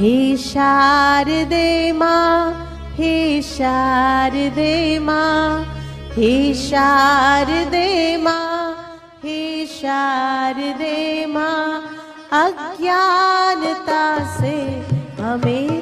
हे शारदे माँ, हे शारदे माँ, हे शारदे माँ, हे शारदे माँ, अज्ञानता से हमें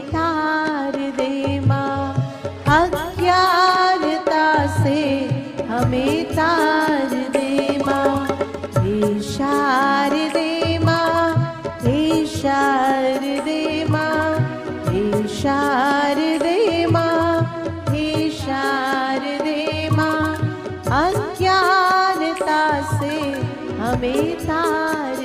अज्ञानता से हमें तार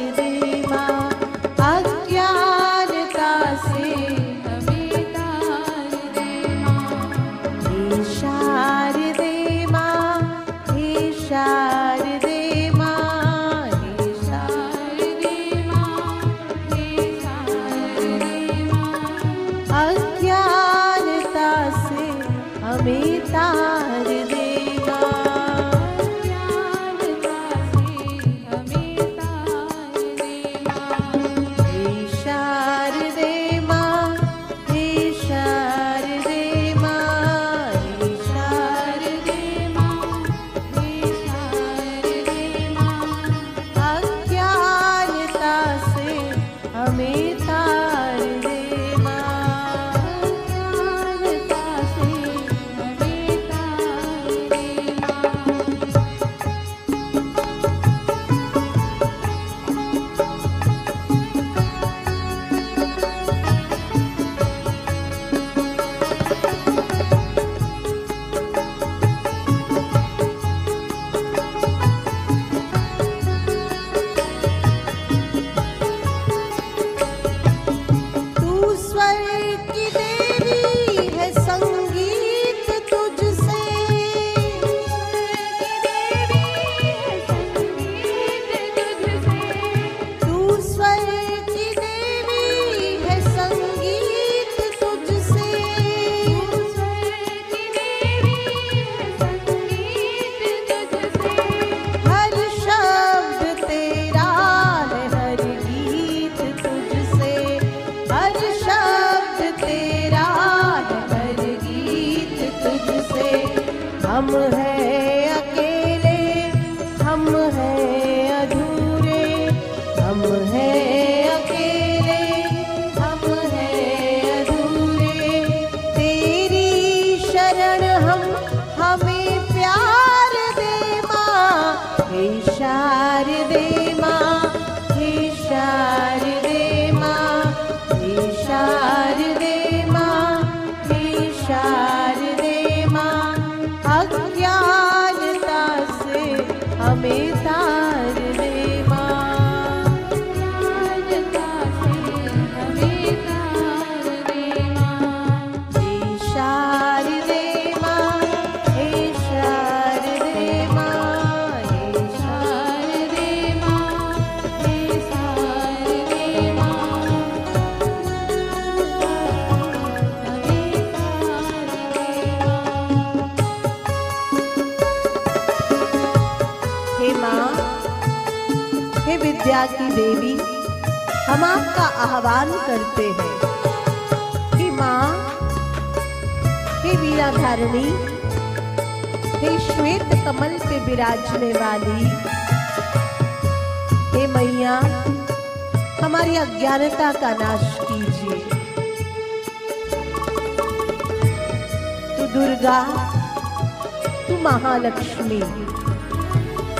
की देवी, हम आपका आह्वान करते हैं। हे माँ, हे वीरा धारणी हे श्वेत कमल पे विराजने वाली, हे मैया, हमारी अज्ञानता का नाश कीजिए। तू दुर्गा, तू महालक्ष्मी,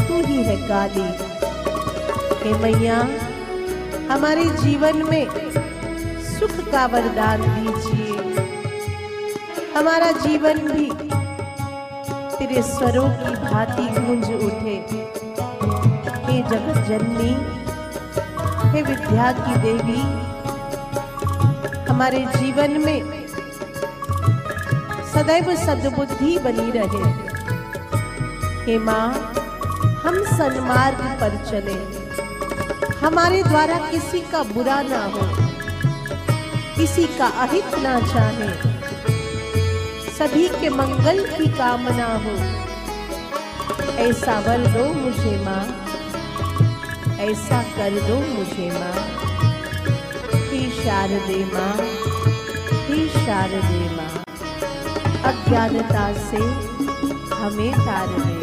तू ही है काली। हे मैया, हमारे जीवन में सुख का वरदान दीजिए। हमारा जीवन भी तेरे स्वरों की भांति गूंज उठे। हे जगत जननी, हे विद्या की देवी, हमारे जीवन में सदैव सद्बुद्धि बनी रहे। हे माँ, हम सन्मार्ग पर चले। हमारे द्वारा किसी का बुरा ना हो, किसी का अहित ना चाहे, सभी के मंगल की कामना हो। ऐसा वर दो मुझे माँ, ऐसा कर दो मुझे माँ। हे शारदे माँ, हे शारदे माँ, अज्ञानता से हमें तार दे।